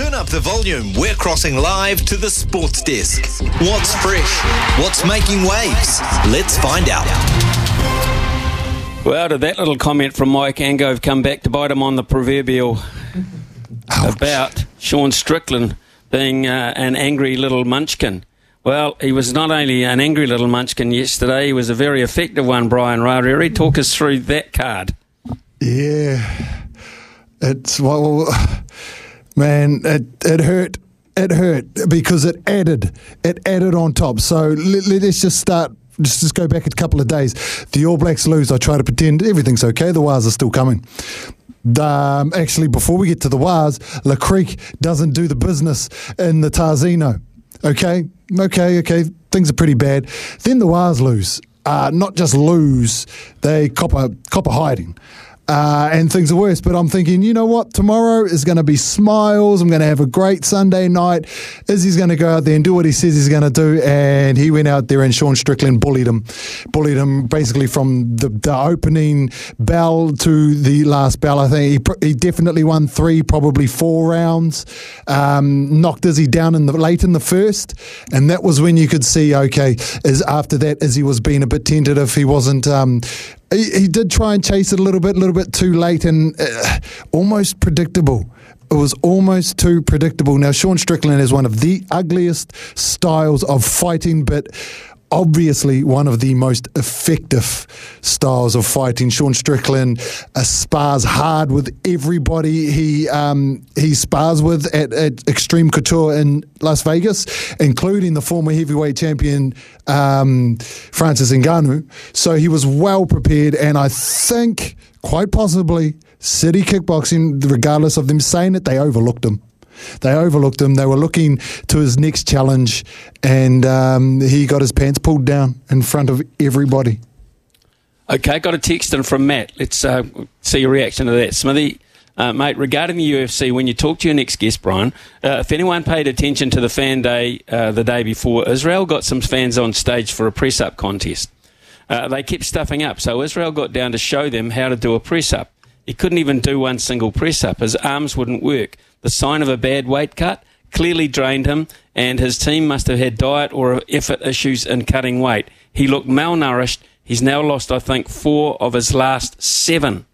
Turn up the volume. We're crossing live to the sports desk. What's fresh? What's making waves? Let's find out. Well, did that little comment from Mike Angove come back to bite him on the proverbial Ouch. about Sean Strickland being uh, an angry little munchkin? Well, he was not only an angry little munchkin yesterday, he was a very effective one, Brian Rareri. Talk us through that card. Yeah, it's well, man. It it hurt. It hurt because it added. It added on top. So let, let's just start. Just, just go back a couple of days. The All Blacks lose. I try to pretend everything's okay. The Wars are still coming. Um, actually, before we get to the Wars, La Creek doesn't do the business in the Tarzino. Okay, okay, okay. Things are pretty bad. Then the Wars lose. Uh, not just lose, they copper a, cop hiding. Uh, and things are worse. But I'm thinking, you know what? Tomorrow is going to be smiles. I'm going to have a great Sunday night. Izzy's going to go out there and do what he says he's going to do. And he went out there and Sean Strickland bullied him. Bullied him basically from the, the opening bell to the last bell. I think he, he definitely won three, probably four rounds. Um, knocked Izzy down in the late in the first. And that was when you could see, okay, is after that, Izzy was being a bit tentative. He wasn't. Um, he, did try and chase it a little bit, a little bit too late, and uh, almost predictable. It was almost too predictable. Now, Sean Strickland is one of the ugliest styles of fighting, but obviously one of the most effective styles of fighting. Sean Strickland uh, spars hard with everybody he um, he spars with at, at Extreme Couture in Las Vegas, including the former heavyweight champion um, Francis Ngannou. So he was well prepared, and I think quite possibly City Kickboxing, regardless of them saying it, they overlooked him. They overlooked him. They were looking to his next challenge, and um, he got his pants pulled down in front of everybody. Okay, got a text in from Matt. Let's uh, see your reaction to that. Smithy, uh, mate, regarding the UFC, when you talk to your next guest, Brian, uh, if anyone paid attention to the fan day uh, the day before, Israel got some fans on stage for a press up contest. Uh, they kept stuffing up, so Israel got down to show them how to do a press up. He couldn't even do one single press up. His arms wouldn't work. The sign of a bad weight cut clearly drained him, and his team must have had diet or effort issues in cutting weight. He looked malnourished. He's now lost, I think, four of his last seven.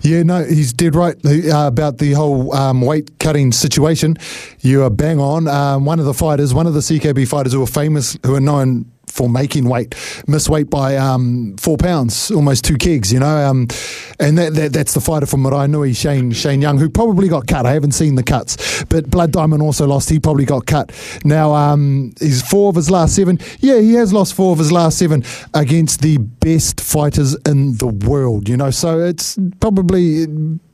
Yeah, no, he's dead right uh, about the whole um, weight cutting situation. You are bang on. Um, one of the fighters, one of the CKB fighters who are famous, who are known for making weight, miss weight by um, four pounds, almost two kegs, you know. Um, and that, that, that's the fighter from Marae Nui, Shane Shane Young, who probably got cut. I haven't seen the cuts, but Blood Diamond also lost. He probably got cut. Now um, he's four of his last seven. Yeah, he has lost four of his last seven against the best fighters in the world. You know, so it's probably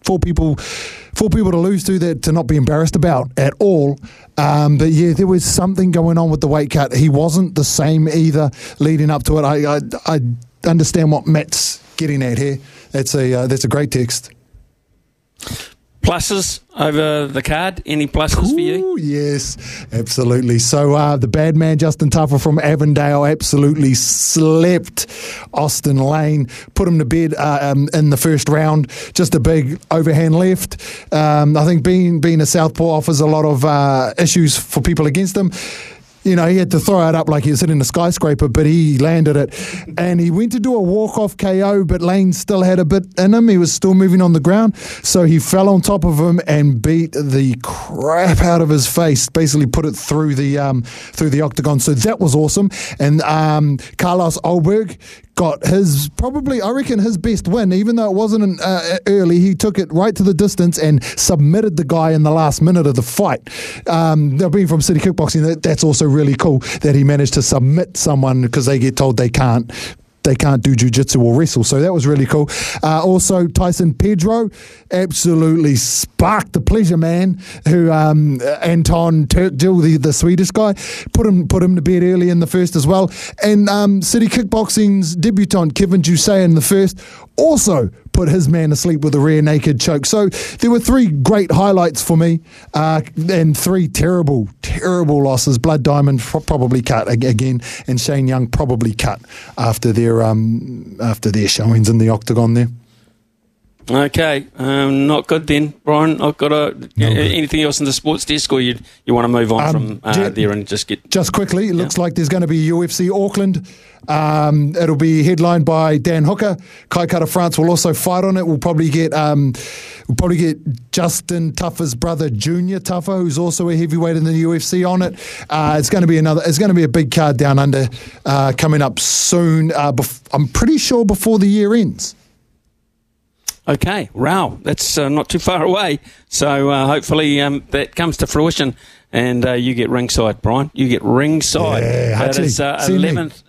for people for people to lose to that to not be embarrassed about at all. Um, but yeah, there was something going on with the weight cut. He wasn't the same either leading up to it. I I, I understand what Matt's getting at here. That's a uh, that's a great text. Pluses over the card? Any pluses for you? Yes, absolutely. So uh, the bad man Justin Tafa from Avondale absolutely slept Austen Lane, put him to bed uh, um, in the first round. Just a big overhand left. Um, I think being being a southpaw offers a lot of uh, issues for people against him you know, he had to throw it up like he was hitting a skyscraper, but he landed it. And he went to do a walk off KO, but Lane still had a bit in him. He was still moving on the ground. So he fell on top of him and beat the crap out of his face, basically put it through the um, through the octagon. So that was awesome. And um, Carlos Ulberg got his probably I reckon his best win, even though it wasn't uh, early. He took it right to the distance and submitted the guy in the last minute of the fight. Um, now, being from City Kickboxing, that, that's also really cool that he managed to submit someone because they get told they can't they can't do jujitsu or wrestle. So that was really cool. Uh, also, Tyson Pedro absolutely sparked the pleasure man, who um, Anton Turkalj, the, the Swedish guy, put him put him to bed early in the first as well. And um, City Kickboxing's debutant Kevin Jousset in the first also put his man to sleep with a rear naked choke. So there were three great highlights for me, uh, and three terrible, terrible losses. Blood Diamond probably cut again, and Shane Young probably cut after their um, after their showings in the octagon there. Okay, um, not good then, Brian. I've got a, anything else in the sports desk, or you you want to move on Um, from uh, there and just get Just quickly, it looks like there's going to be UFC Auckland. Um, it'll be headlined by Dan Hooker. Kai Kara France will also fight on it. We'll probably get um, we'll probably get Justin Tafa's brother Junior Tafa, who's also a heavyweight in the UFC, on it. Uh, it's going to be another. It's going to be a big card down under uh, coming up soon. Uh, bef- I'm pretty sure before the year ends. Okay, wow, that's uh, not too far away. So uh, hopefully um, that comes to fruition, and uh, you get ringside, Brian. You get ringside. Yeah, that actually, uh, 11th